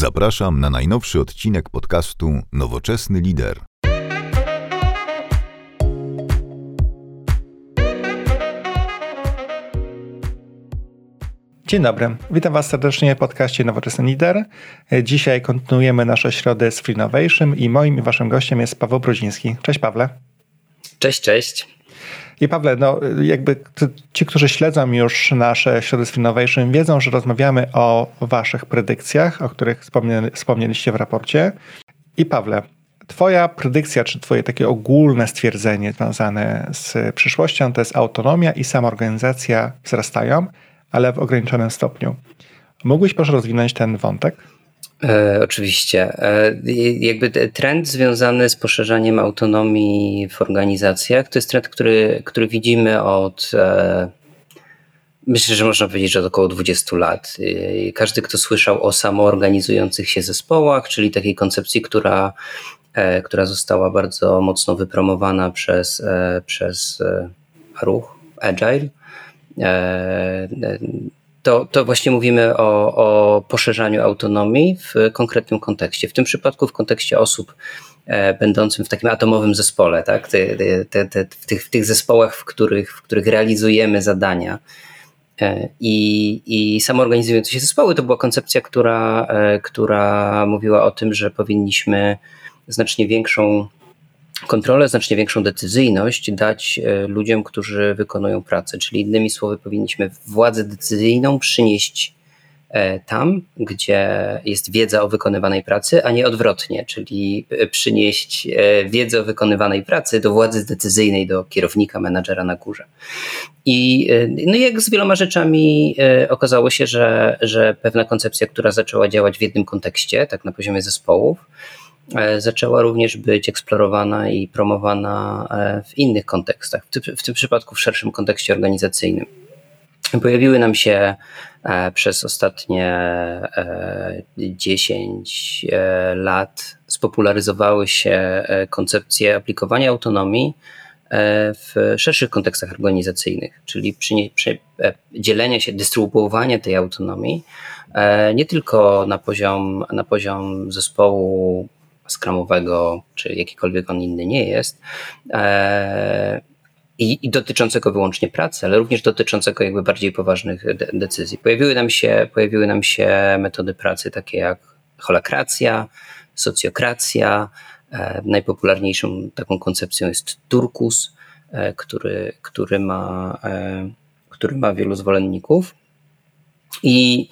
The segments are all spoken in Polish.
Zapraszam na najnowszy odcinek podcastu Nowoczesny Lider. Dzień dobry, witam Was serdecznie w podcaście Nowoczesny Lider. Dzisiaj kontynuujemy nasze środy z Freenovation i moim i Waszym gościem jest Paweł Brodziński. Cześć Pawle. Cześć, cześć. I Pawle, no jakby ci, którzy śledzą już nasze z Innovation, wiedzą, że rozmawiamy o waszych predykcjach, o których wspomnieliście w raporcie. I Pawle, twoja predykcja, czy twoje takie ogólne stwierdzenie związane z przyszłością, to jest autonomia i samoorganizacja wzrastają, ale w ograniczonym stopniu. Mógłbyś proszę rozwinąć ten wątek? E, oczywiście. E, jakby trend związany z poszerzaniem autonomii w organizacjach to jest trend, który, który widzimy od. E, myślę, że można powiedzieć, że od około 20 lat. E, każdy, kto słyszał o samoorganizujących się zespołach, czyli takiej koncepcji, która, e, która została bardzo mocno wypromowana przez, e, przez ruch Agile to, to właśnie mówimy o, o poszerzaniu autonomii w konkretnym kontekście. W tym przypadku w kontekście osób e, będącym w takim atomowym zespole, tak? Te, te, te, w, tych, w tych zespołach, w których, w których realizujemy zadania. E, I, I samoorganizujące się zespoły to była koncepcja, która, e, która mówiła o tym, że powinniśmy znacznie większą kontrolę, znacznie większą decyzyjność dać e, ludziom, którzy wykonują pracę. Czyli innymi słowy, powinniśmy władzę decyzyjną przynieść e, tam, gdzie jest wiedza o wykonywanej pracy, a nie odwrotnie, czyli e, przynieść wiedzę o wykonywanej pracy do władzy decyzyjnej, do kierownika, menadżera na górze. I no jak z wieloma rzeczami okazało się, że, że pewna koncepcja, która zaczęła działać w jednym kontekście, tak na poziomie zespołów, zaczęła również być eksplorowana i promowana e, w innych kontekstach, w tym przypadku w szerszym kontekście organizacyjnym. Pojawiły nam się e, przez ostatnie 10 lat, spopularyzowały się koncepcje aplikowania autonomii w szerszych kontekstach organizacyjnych, czyli dzielenie się, dystrybuowanie tej autonomii nie tylko na poziom, na poziom zespołu skramowego, czy jakikolwiek on inny nie jest, e, i, i, dotyczącego wyłącznie pracy, ale również dotyczącego jakby bardziej poważnych de decyzji. Pojawiły nam, się, pojawiły nam się metody pracy takie jak holakracja, socjokracja. E, najpopularniejszą taką koncepcją jest turkus, e, który, który, ma, e, który ma wielu zwolenników. I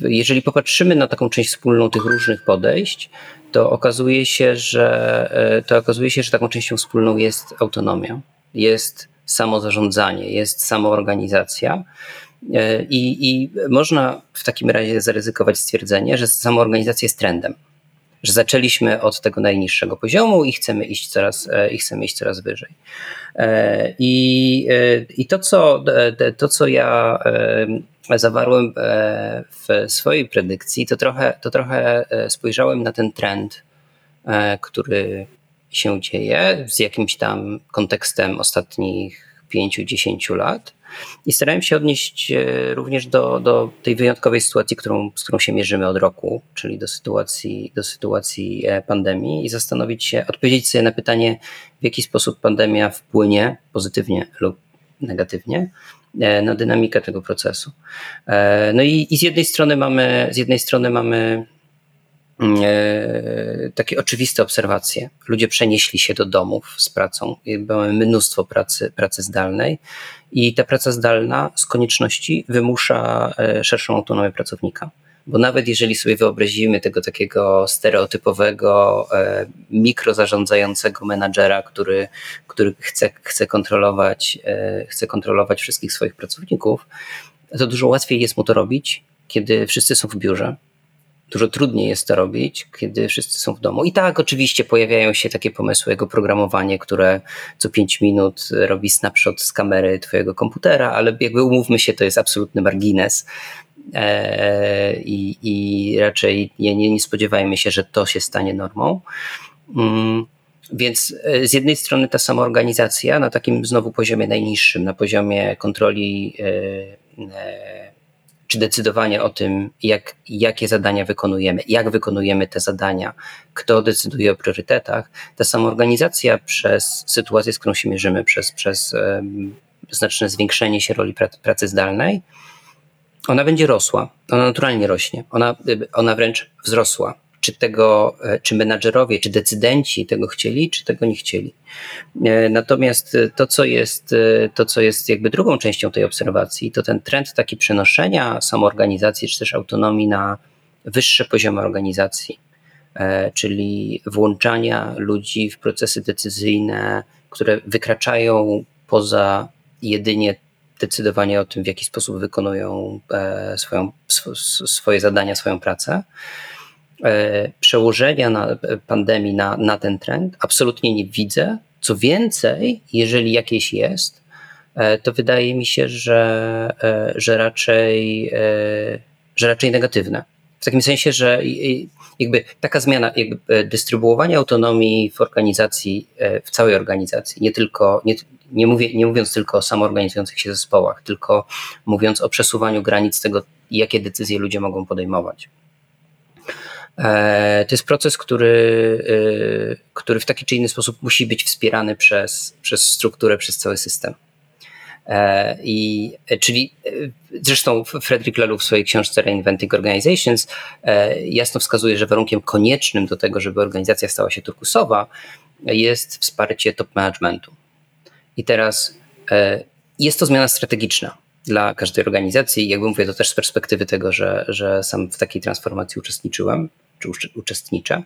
jeżeli popatrzymy na taką część wspólną tych różnych podejść, to okazuje się, że e, to okazuje się, że taką częścią wspólną jest autonomia, jest samozarządzanie, jest samoorganizacja. E, I, I można w takim razie zaryzykować stwierdzenie, że samoorganizacja jest trendem, że zaczęliśmy od tego najniższego poziomu i chcemy iść coraz, e, i chcemy iść coraz wyżej. I, i to, co, to, co ja zawarłem e, w swojej predykcji, to trochę, to trochę e, spojrzałem na ten trend, e, który się dzieje z jakimś tam kontekstem ostatnich 5-10 lat. I starałem się odnieść również do, do tej wyjątkowej sytuacji, którą, z którą się mierzymy od roku, czyli do sytuacji, do sytuacji pandemii i zastanowić się, odpowiedzieć sobie na pytanie, w jaki sposób pandemia wpłynie pozytywnie lub negatywnie na dynamikę tego procesu. E, no i, i z jednej strony mamy, z jednej strony mamy mm, e, takie oczywiste obserwacje. Ludzie przenieśli się do domów z pracą. Mamy mnóstwo pracy, pracy zdalnej i ta praca zdalna z konieczności wymusza szerszą autonomię pracownika. Bo nawet jeżeli sobie wyobrazimy tego takiego stereotypowego, e, mikrozarządzającego menadżera, który, który chce, chce, kontrolować, e, chce kontrolować wszystkich swoich pracowników, to dużo łatwiej jest mu to robić, kiedy wszyscy są w biurze. Dużo trudniej jest to robić, kiedy wszyscy są w domu. I tak, oczywiście pojawiają się takie pomysły jak oprogramowanie, które co 5 minut robi snapshot z kamery Twojego komputera, ale jakby umówmy się, to jest absolutny margines. E, i, i raczej nie, nie, nie spodziewajmy się, że to się stanie normą. Mm, więc e, z jednej strony ta samoorganizacja na takim znowu poziomie najniższym, na poziomie kontroli e, czy decydowanie o tym, jak, jakie zadania wykonujemy, jak wykonujemy te zadania, kto decyduje o priorytetach, ta samoorganizacja przez sytuację, z którą się mierzymy, przez, przez znaczne zwiększenie się roli pracy zdalnej, ona będzie rosła. Ona naturalnie rośnie. Ona, ona wręcz wzrosła czy tego, e, czy menadżerowie, czy decydenci tego chcieli, czy tego nie chcieli. E, natomiast to, co jest, e, to, co jest jakby drugą częścią tej obserwacji, to ten trend taki przenoszenia samoorganizacji, czy też autonomii na wyższe poziomy organizacji, czyli włączania ludzi w procesy decyzyjne, które wykraczają poza jedynie decydowanie o tym, w jaki sposób wykonują swoją, swoje zadania, swoją pracę. E, przełożenia na e, pandemii na, na ten trend absolutnie nie widzę. Co więcej, jeżeli jakieś jest, e, to wydaje mi się, że, że, raczej, że raczej negatywne. W takim sensie, że jakby taka zmiana jakby dystrybuowania autonomii w organizacji, w całej organizacji, nie tylko, nie, nie, mówię, nie mówiąc tylko o samoorganizujących się zespołach, tylko mówiąc o przesuwaniu granic tego, jakie decyzje ludzie mogą podejmować. E, to jest proces, który, e, który w taki czy inny sposób musi być wspierany przez, przez strukturę, przez cały system. E, I, czyli zresztą Frederick Laloux w swojej książce Reinventing Organizations jasno wskazuje, że warunkiem koniecznym do tego, żeby organizacja stała się turkusowa, jest wsparcie top managementu. I teraz jest to zmiana strategiczna dla każdej organizacji. Jakby mówię to też z perspektywy tego, że, że sam w takiej transformacji uczestniczyłem czy uczestniczę.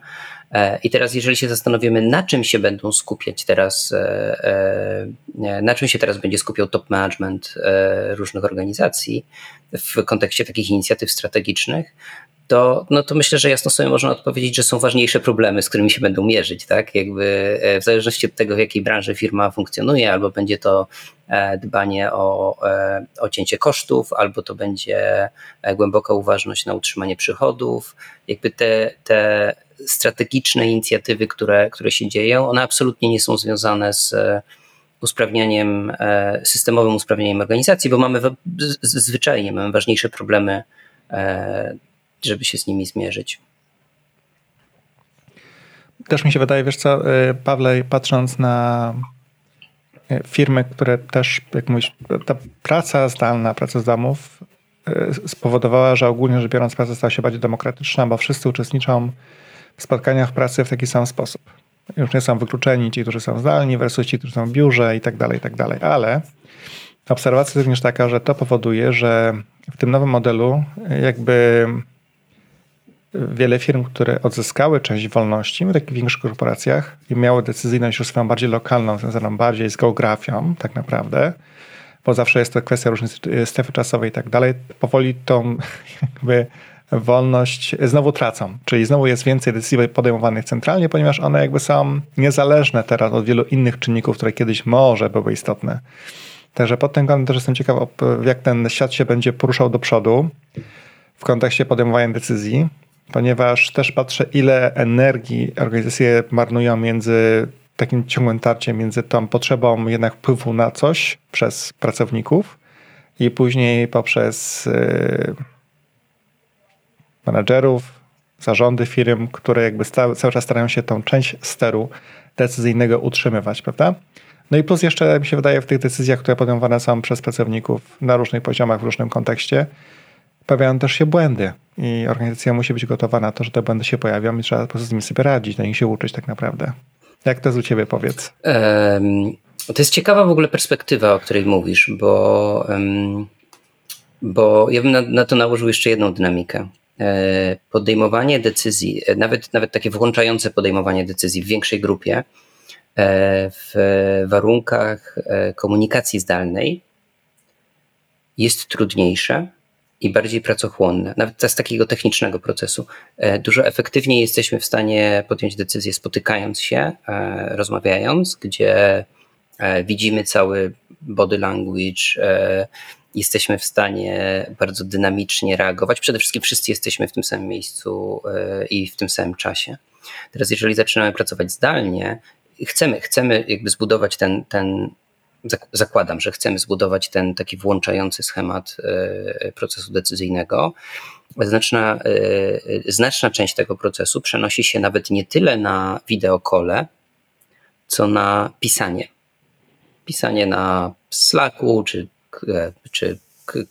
E, I teraz, jeżeli się zastanowimy, na czym się będą skupiać teraz, e, e, na czym się teraz będzie skupiał top management różnych organizacji w kontekście takich inicjatyw strategicznych, to, no to myślę, że jasno sobie można odpowiedzieć, że są ważniejsze problemy, z którymi się będą mierzyć, tak? Jakby w zależności od tego, w jakiej branży firma funkcjonuje, albo będzie to dbanie o, o cięcie kosztów, albo to będzie głęboka uważność na utrzymanie przychodów. Jakby te, te strategiczne inicjatywy, które, które się dzieją, one absolutnie nie są związane z usprawnianiem, systemowym usprawnianiem organizacji, bo mamy zwyczajnie mamy ważniejsze problemy żeby się z nimi zmierzyć. Też mi się wydaje, wiesz co, y, Pawle, patrząc na y, firmy, które też, jak mówisz, ta praca zdalna, praca z domów y, spowodowała, że ogólnie rzecz biorąc praca stała się bardziej demokratyczna, bo wszyscy uczestniczą w spotkaniach pracy w taki sam sposób. Już nie są wykluczeni ci, którzy są zdalni versus ci, którzy są w biurze i tak dalej, i tak dalej. Ale obserwacja jest również taka, że to powoduje, że w tym nowym modelu jakby wiele firm, które odzyskały część wolności w takich większych korporacjach i miały decyzyjność już swoją bardziej lokalną, związaną bardziej z geografią tak naprawdę, bo zawsze jest to kwestia różnych strefy czasowej i tak dalej, powoli tą jakby wolność znowu tracą. Czyli znowu jest więcej decyzji podejmowanych centralnie, ponieważ one jakby są niezależne teraz od wielu innych czynników, które kiedyś może były istotne. Także pod tym kątem też jestem ciekaw, jak ten świat się będzie poruszał do przodu w kontekście podejmowania decyzji, ponieważ też patrzę, ile energii organizacje marnują między takim ciągłym tarciem między tą potrzebą jednak wpływu na coś przez pracowników i później poprzez yy, menedżerów, zarządy firm, które jakby cały, cały czas starają się tą część steru decyzyjnego utrzymywać, prawda? No i plus jeszcze mi się wydaje w tych decyzjach, które podejmowane są przez pracowników na różnych poziomach, w różnym kontekście, pojawiają też się błędy i organizacja musi być gotowa na to, że te błędy się pojawią i trzeba po prostu z nimi sobie radzić, na nich się uczyć tak naprawdę. Jak to z u ciebie powiedz? Um, to jest ciekawa w ogóle perspektywa, o której mówisz, bo, um, bo ja bym na, na, to nałożył jeszcze jedną dynamikę. E, podejmowanie decyzji, e, nawet, nawet takie włączające podejmowanie decyzji w większej grupie, e, w warunkach komunikacji zdalnej jest trudniejsze i bardziej pracochłonne, nawet z takiego technicznego procesu. E, dużo efektywniej jesteśmy w stanie podjąć decyzję spotykając się, e, rozmawiając, gdzie e, widzimy cały body language, jesteśmy w stanie bardzo dynamicznie reagować. Przede wszystkim wszyscy jesteśmy w tym samym miejscu i w tym samym czasie. Teraz, jeżeli zaczynamy pracować zdalnie, chcemy, chcemy jakby zbudować ten, ten zakładam, że chcemy zbudować ten taki włączający schemat procesu decyzyjnego, znaczna, znaczna część tego procesu przenosi się nawet nie tyle na wideokole, co na pisanie. Pisanie na Slacku, czy, czy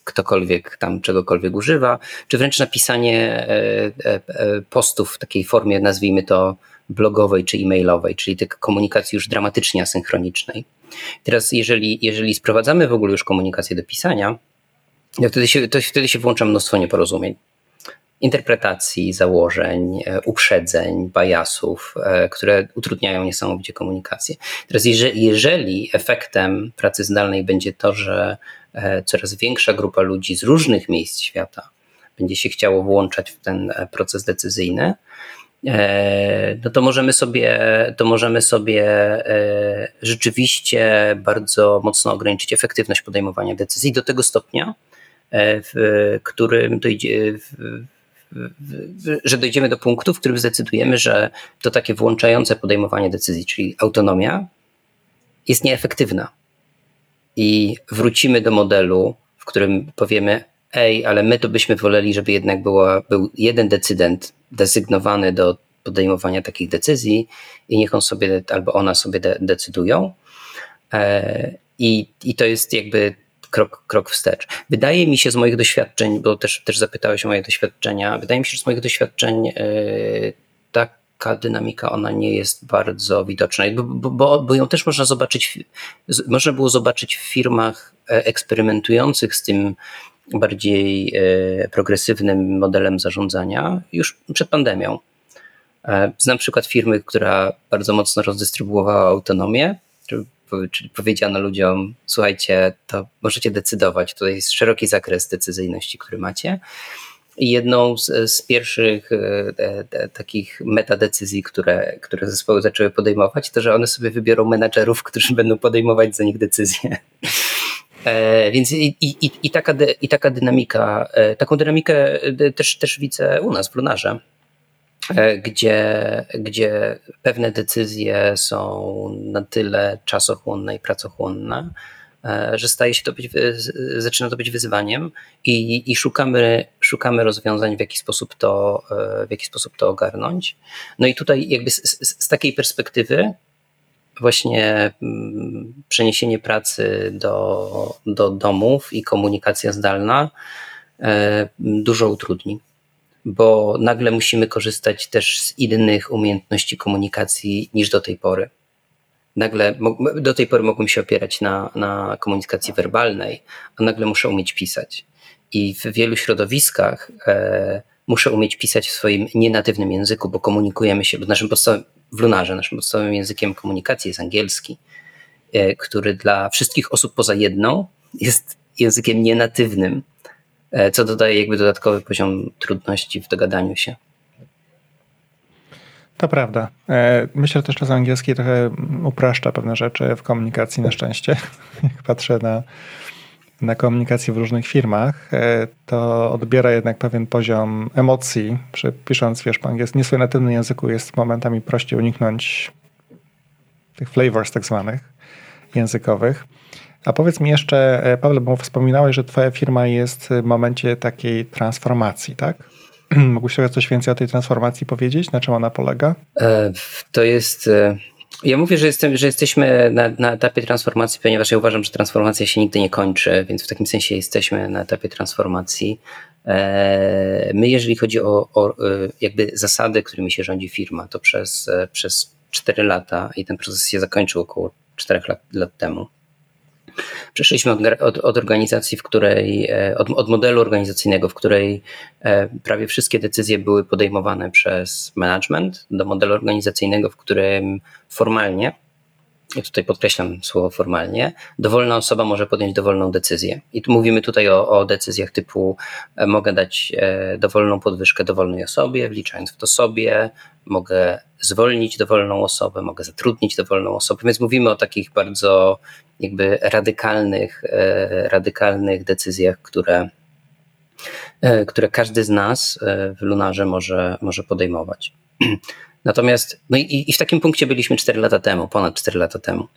ktokolwiek tam czegokolwiek używa, czy wręcz napisanie postów w takiej formie, nazwijmy to blogowej czy e-mailowej, czyli tej komunikacji już dramatycznie asynchronicznej. Teraz, jeżeli, jeżeli sprowadzamy w ogóle już komunikację do pisania, to wtedy się, to wtedy się włącza mnóstwo nieporozumień. Interpretacji, założeń, e, uprzedzeń, bajasów, e, które utrudniają niesamowicie komunikację. Teraz, jeżeli, jeżeli efektem pracy zdalnej będzie to, że e, coraz większa grupa ludzi z różnych miejsc świata będzie się chciało włączać w ten proces decyzyjny, no to możemy sobie, to możemy sobie e, rzeczywiście bardzo mocno ograniczyć efektywność podejmowania decyzji do tego stopnia, e, w którym dojdzie, w, że dojdziemy do punktu, w którym zdecydujemy, że to takie włączające podejmowanie decyzji, czyli autonomia, jest nieefektywna. I wrócimy do modelu, w którym powiemy, ej, ale my to byśmy woleli, żeby jednak była, był jeden decydent desygnowany do podejmowania takich decyzji i niech on sobie albo ona sobie de decydują. E, I, I to jest jakby krok, krok wstecz. Wydaje mi się z moich doświadczeń, bo też, też zapytałeś o moje doświadczenia, wydaje mi się, że z moich doświadczeń e, taka dynamika, ona nie jest bardzo widoczna, bo, bo, bo ją też można zobaczyć, można było zobaczyć w firmach e, eksperymentujących z tym bardziej e, progresywnym modelem zarządzania już przed pandemią. E, znam przykład firmy, która bardzo mocno rozdystrybuowała autonomię, czyli powiedziano ludziom: Słuchajcie, to możecie decydować, tutaj jest szeroki zakres decyzyjności, który macie. I jedną z, z pierwszych e, takich metadecyzji, które, które zespoły zaczęły podejmować, to że one sobie wybiorą menadżerów, którzy będą podejmować za nich decyzje. E, więc i, i, i, taka, i taka dynamika, e, taką dynamikę e, też, też widzę u nas w Lunarze, gdzie, gdzie pewne decyzje są na tyle czasochłonne i pracochłonne, że staje się to być, zaczyna to być wyzwaniem i, i szukamy, szukamy rozwiązań, w jaki, sposób to, w jaki sposób to ogarnąć. No i tutaj jakby z, z, z takiej perspektywy właśnie mm, przeniesienie pracy do, do domów i komunikacja zdalna e, dużo utrudni, bo nagle musimy korzystać też z innych umiejętności komunikacji niż do tej pory. Nagle do tej pory mogłem się opierać na, na komunikacji werbalnej, a nagle muszę umieć pisać. I w wielu środowiskach e, muszę umieć pisać w swoim nienatywnym języku, bo komunikujemy się, bo naszym podstawowym, w Lunarze, naszym podstawowym językiem komunikacji jest angielski, e, który dla wszystkich osób poza jedną jest językiem nienatywnym, e, co dodaje jakby dodatkowy poziom trudności w dogadaniu się. To prawda. E, myślę też, że angielski trochę upraszcza pewne rzeczy w komunikacji na szczęście. Jak patrzę na na komunikacji w różnych firmach, e, to odbiera jednak pewien poziom emocji. Przy, pisząc, wiesz, po angielsku, nie swoim języku jest momentami prościej uniknąć tych flavors tak zwanych językowych. A powiedz mi jeszcze, e, Paweł, bo wspominałeś, że twoja firma jest w momencie takiej transformacji, tak? Mógłbyś sobie coś więcej o tej transformacji powiedzieć? Na czym ona polega? E, to jest ja mówię, że, jestem, że jesteśmy na, na, etapie transformacji, ponieważ ja uważam, że transformacja się nigdy nie kończy, więc w takim sensie jesteśmy na etapie transformacji. E, my, jeżeli chodzi o, o e, jakby zasady, którymi się rządzi firma, to przez, e, przez 4 lata i ten proces się zakończył około 4 lat, lat temu. Przeszliśmy od, od, od organizacji, w której, e, od, od, modelu organizacyjnego, w której e, prawie wszystkie decyzje były podejmowane przez management, do modelu organizacyjnego, w którym formalnie, i tutaj podkreślam słowo formalnie, dowolna osoba może podjąć dowolną decyzję. I tu mówimy tutaj o, o decyzjach typu e, mogę dać dowolną podwyżkę dowolnej osobie, wliczając w to sobie, mogę zwolnić dowolną osobę, mogę zatrudnić dowolną osobę, więc mówimy o takich bardzo jakby radykalnych, e, radykalnych decyzjach, które, e, które każdy z nas e, w Lunarze może, może podejmować. Natomiast, no i, i w takim punkcie byliśmy 4 lata temu, ponad 4 lata temu.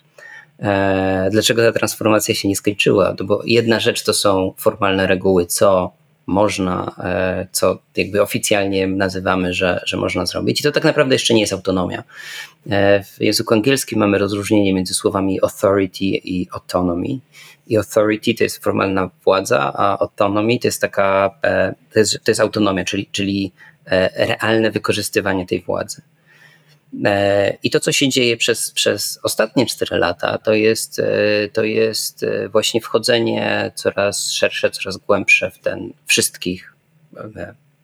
Dlaczego ta transformacja się nie skończyła? No bo jedna rzecz to są formalne reguły, co można, co jakby oficjalnie nazywamy, że, że można zrobić. I to tak naprawdę jeszcze nie jest autonomia. W języku angielskim mamy rozróżnienie między słowami authority i autonomy. I authority to jest formalna władza, a autonomy to jest taka, to jest, to jest autonomia, czyli, czyli realne wykorzystywanie tej władzy. E, I to, co się dzieje przez, przez ostatnie 4 lata, to jest, e, to jest e, właśnie wchodzenie coraz szersze, coraz głębsze w ten wszystkich.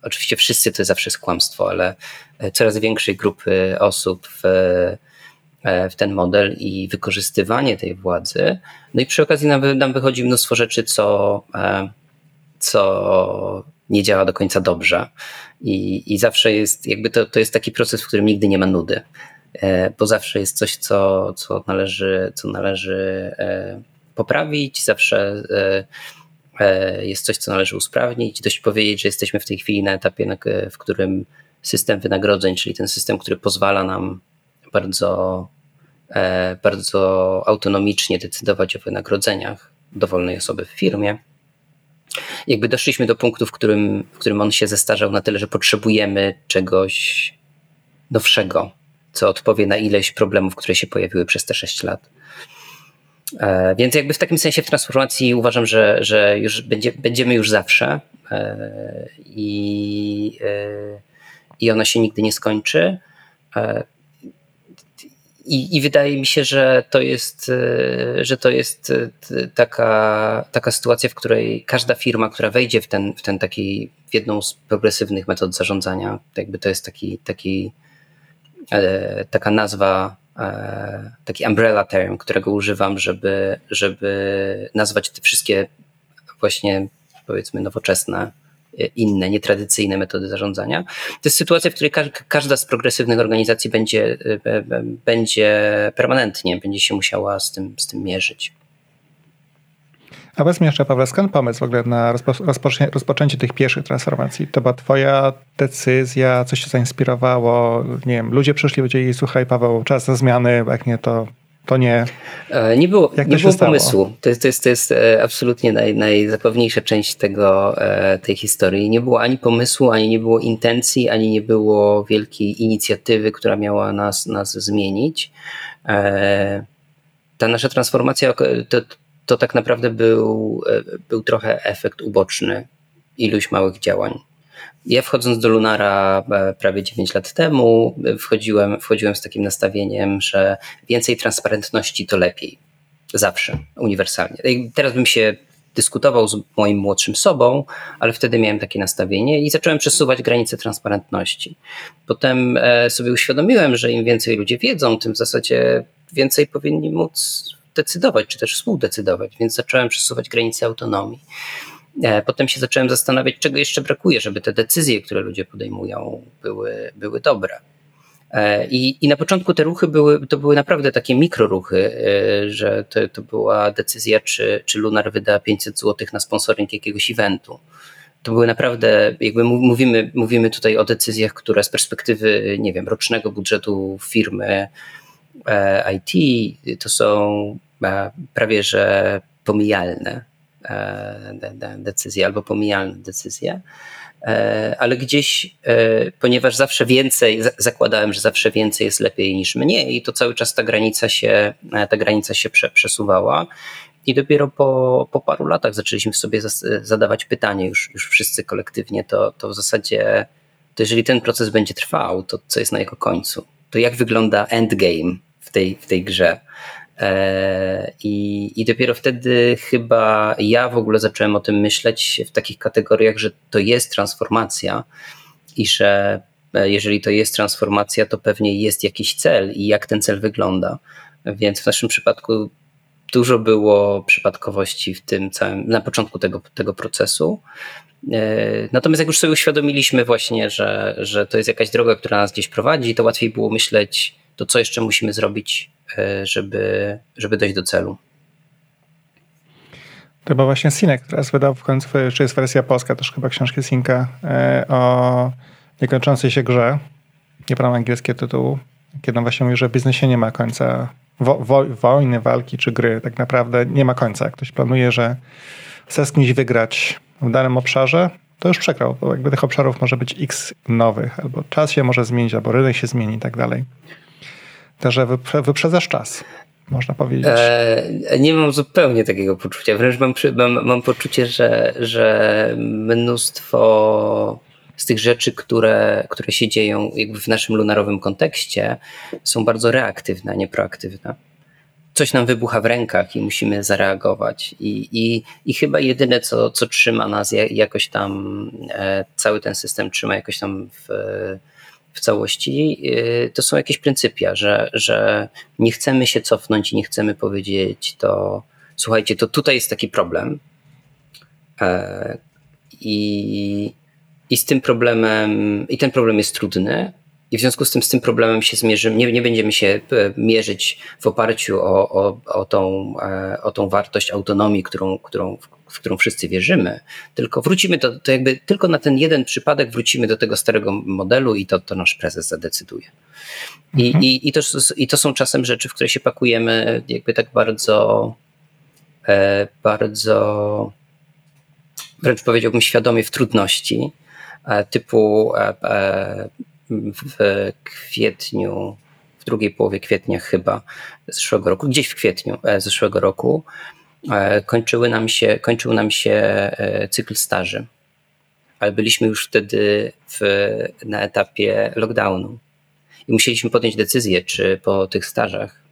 Oczywiście wszyscy to zawsze jest kłamstwo, ale coraz większej grupy osób w, w ten model i wykorzystywanie tej władzy. No i przy okazji nam, nam wychodzi mnóstwo rzeczy, co, co nie działa do końca dobrze. I, i zawsze jest, jakby to, to jest taki proces, w którym nigdy nie ma nudy, e, bo zawsze jest coś, co, co należy, co należy e, poprawić, zawsze e, jest coś, co należy usprawnić. Dość powiedzieć, że jesteśmy w tej chwili na etapie, w którym system wynagrodzeń, czyli ten system, który pozwala nam bardzo, bardzo autonomicznie decydować o wynagrodzeniach dowolnej osoby w firmie, jakby doszliśmy do punktu, w którym, w którym on się zestarzał na tyle, że potrzebujemy czegoś nowszego, co odpowie na ileś problemów, które się pojawiły przez te 6 lat. E, więc jakby w takim sensie w transformacji uważam, że, że już będzie, będziemy już zawsze e, i, e, i ona się nigdy nie skończy. I, I, wydaje mi się, że to jest, e, że to jest e, taka, taka sytuacja, w której każda firma, która wejdzie w ten, w ten taki, w jedną z progresywnych metod zarządzania, jakby to jest taki, taki e, taka nazwa, taki umbrella term, którego używam, żeby, żeby nazwać te wszystkie właśnie powiedzmy nowoczesne inne, nietradycyjne metody zarządzania. To jest sytuacja, w której każda z progresywnych organizacji będzie, e, e, będzie permanentnie, będzie się musiała z tym, z tym mierzyć. A powiedz jeszcze, Paweł, skąd pomysł w ogóle na rozpoczęcie, tych pierwszych transformacji? To była twoja decyzja, coś się zainspirowało? Nie wiem, ludzie przyszli, powiedzieli, słuchaj Paweł, czas na zmiany, jak nie, to to nie. E, nie było, nie było pomysłu. To jest, to jest, to jest e, absolutnie naj, najzapewniejsza część tego, e, tej historii. Nie było ani pomysłu, ani nie było intencji, ani nie było wielkiej inicjatywy, która miała nas, nas zmienić. Ta nasza transformacja to, to tak naprawdę był, był trochę efekt uboczny iluś małych działań. Ja wchodząc do Lunara e, prawie 9 lat temu, e, wchodziłem, wchodziłem z takim nastawieniem, że więcej transparentności to lepiej. Zawsze, uniwersalnie. Teraz bym się dyskutował z moim młodszym sobą, ale wtedy miałem takie nastawienie i zacząłem przesuwać granice transparentności. Potem e, sobie uświadomiłem, że im więcej ludzie wiedzą, tym w zasadzie więcej powinni móc decydować, czy też współdecydować, więc zacząłem przesuwać granice autonomii. E, potem się zacząłem zastanawiać, czego jeszcze brakuje, żeby te decyzje, które ludzie podejmują, były, były dobre. E, I, I na początku te ruchy były, to były naprawdę takie mikroruchy, e, że to, to była decyzja, czy, czy Lunar wyda 500 zł na sponsoring jakiegoś eventu. To były naprawdę, jakby mówimy, mówimy tutaj o decyzjach, które z perspektywy, nie wiem, rocznego budżetu firmy IT to są prawie że pomijalne decyzje albo pomijalne decyzje. E, ale gdzieś, e, ponieważ zawsze więcej, zakładałem, że zawsze więcej jest lepiej niż mniej, i to cały czas ta granica się, ta granica się przesuwała. I dopiero po, po paru latach zaczęliśmy sobie zadawać pytanie, już, już wszyscy kolektywnie, to, to w zasadzie, to jeżeli ten proces będzie trwał, to co jest na jego końcu? To jak wygląda endgame w tej, w tej grze? E, I, I dopiero wtedy chyba ja w ogóle zacząłem o tym myśleć w takich kategoriach, że to jest transformacja i że e, jeżeli to jest transformacja, to pewnie jest jakiś cel i jak ten cel wygląda. Więc w naszym przypadku dużo było przypadkowości w tym całym, na początku tego, tego procesu. E, natomiast jak już sobie uświadomiliśmy właśnie, że, że to jest jakaś droga, która nas gdzieś prowadzi, to łatwiej było myśleć, to co jeszcze musimy zrobić żeby, żeby dojść do celu. To chyba właśnie Sinek teraz wydał w końcu, czy jest wersja polska też chyba książki Sinka e, o niekończącej się grze. Nie pamiętam angielskiego tytułu. Kiedy on właśnie mówi, że w biznesie nie ma końca wo, wo, wojny, walki czy gry tak naprawdę nie ma końca. Ktoś planuje, że chce z kimś wygrać w danym obszarze, to już przegrał, bo jakby tych obszarów może być x nowych, albo czas się może zmienić, albo rynek się zmieni i tak dalej. Także wyprzedzasz czas, można powiedzieć. E, nie mam zupełnie takiego poczucia. Wręcz mam, mam, mam poczucie, że, że mnóstwo z tych rzeczy, które, które się dzieją jakby w naszym lunarowym kontekście, są bardzo reaktywne, a nie proaktywne. Coś nam wybucha w rękach i musimy zareagować. I, i, i chyba jedyne, co, co trzyma nas jakoś tam, e, cały ten system trzyma jakoś tam w, w całości, e, to są jakieś pryncypia, że, że nie chcemy się cofnąć i nie chcemy powiedzieć to, słuchajcie, to tutaj jest taki problem. E, I i z tym problemem, i ten problem jest trudny, i w związku z tym z tym problemem się zmierzymy, nie, nie będziemy się e, mierzyć w oparciu o, o, o, tą, e, o tą wartość autonomii, którą, którą, w którą wszyscy wierzymy, tylko wrócimy do, to jakby tylko na ten jeden przypadek wrócimy do tego starego modelu i to, to nasz prezes zadecyduje. I, mhm. i, i, to, I to są czasem rzeczy, w które się pakujemy jakby tak bardzo, e, bardzo wręcz powiedziałbym świadomie w trudności, typu w kwietniu, w drugiej połowie kwietnia chyba zeszłego roku, gdzieś w kwietniu zeszłego roku, kończyły nam się, kończył nam się cykl staży. Ale byliśmy już wtedy w, na etapie lockdownu i musieliśmy podjąć decyzję, czy po tych stażach,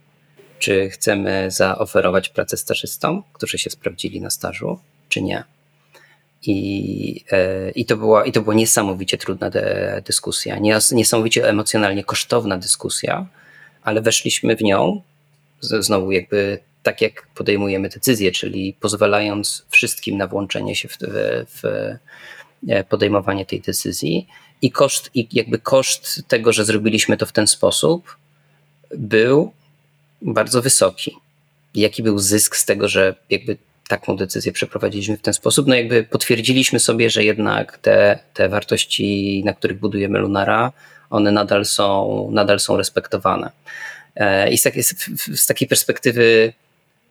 czy chcemy zaoferować pracę stażystom, którzy się sprawdzili na stażu, czy nie. I, e, i, to, była, I to była niesamowicie trudna de, dyskusja, niesamowicie emocjonalnie kosztowna dyskusja, ale weszliśmy w nią znowu jakby tak jak podejmujemy decyzje, czyli pozwalając wszystkim na włączenie się w, w, w e, podejmowanie tej decyzji i koszt, i jakby koszt tego, że zrobiliśmy to w ten sposób był bardzo wysoki. Jaki był zysk z tego, że jakby taką decyzję przeprowadziliśmy w ten sposób. No jakby potwierdziliśmy sobie, że jednak te, te wartości, na których budujemy Lunara, one nadal są, nadal są respektowane. E, I z takiej, z takiej perspektywy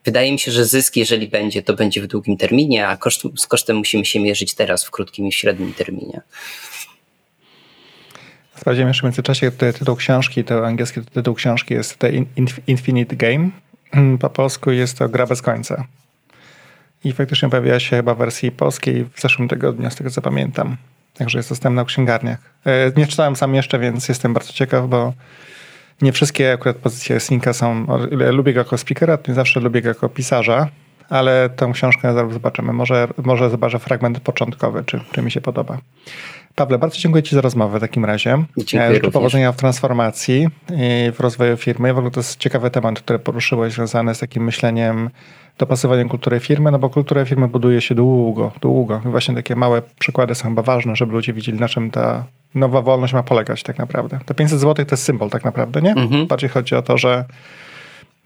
wydaje mi się, że zysk, jeżeli będzie, to będzie w długim terminie, a koszt, z kosztem musimy się mierzyć teraz w krótkim i średnim terminie. Sprawdziłem jeszcze w międzyczasie tytuł książki, to angielski tytuł książki jest The Infinite Game. Po polsku jest to Gra bez końca i faktycznie pojawiła się chyba w wersji polskiej w zeszłym tygodniu, z tego co pamiętam. Także jest dostępna w księgarniach. E, nie czytałem sam jeszcze, więc jestem bardzo ciekaw, bo nie wszystkie akurat pozycje Slinka są... Lubię go jako speakera, nie zawsze lubię go jako pisarza, ale tę książkę zaraz zobaczymy. Może, może zobaczę fragment początkowy, czy, czy mi się podoba. Pawle, bardzo dziękuję Ci za rozmowę w takim razie. Dziękuję Życzę powodzenia w transformacji i w rozwoju firmy. W ogóle to jest ciekawy temat, który poruszyłeś, związany z takim myśleniem dopasowaniem kultury firmy, no bo kulturę firmy buduje się długo, długo. I właśnie takie małe przykłady są chyba ważne, żeby ludzie widzieli, na czym ta nowa wolność ma polegać tak naprawdę. To 500 zł to jest symbol tak naprawdę, nie? Mhm. Bardziej chodzi o to, że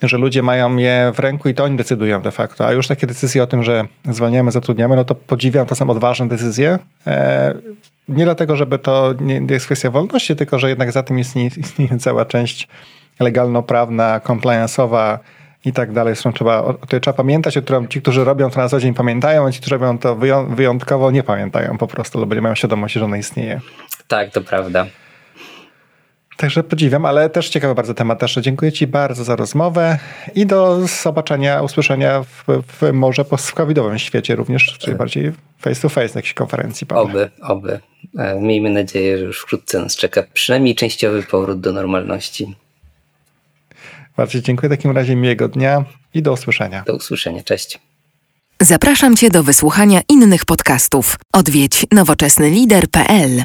że ludzie mają je w ręku i to oni decydują de facto. A już takie decyzje o tym, że zwalniamy, zatrudniamy, no to podziwiam, to są odważne decyzje. E, nie dlatego, żeby to nie jest kwestia wolności, tylko że jednak za tym istnieje, istnieje cała część legalno-prawna, compliance'owa, i tak dalej. Zresztą trzeba, o tej trzeba pamiętać, o którym ci, którzy robią to na co dzień pamiętają, a ci, którzy robią to wyjątkowo nie pamiętają po prostu, lub nie mają świadomości, że ono istnieje. Tak, to prawda. Także podziwiam, ale też ciekawy bardzo temat. Też dziękuję Ci bardzo za rozmowę i do zobaczenia, usłyszenia w, w może post-covidowym świecie również, czyli tak. bardziej face to face na jakiejś konferencji. Oby, oby. E, miejmy nadzieję, że już wkrótce nas czeka przynajmniej częściowy powrót do normalności. Bardzo dziękuję. W takim razie miłego dnia i do usłyszenia. Do usłyszenia. Cześć. Zapraszam Cię do wysłuchania innych podcastów. Odwiedź nowoczesnylider.pl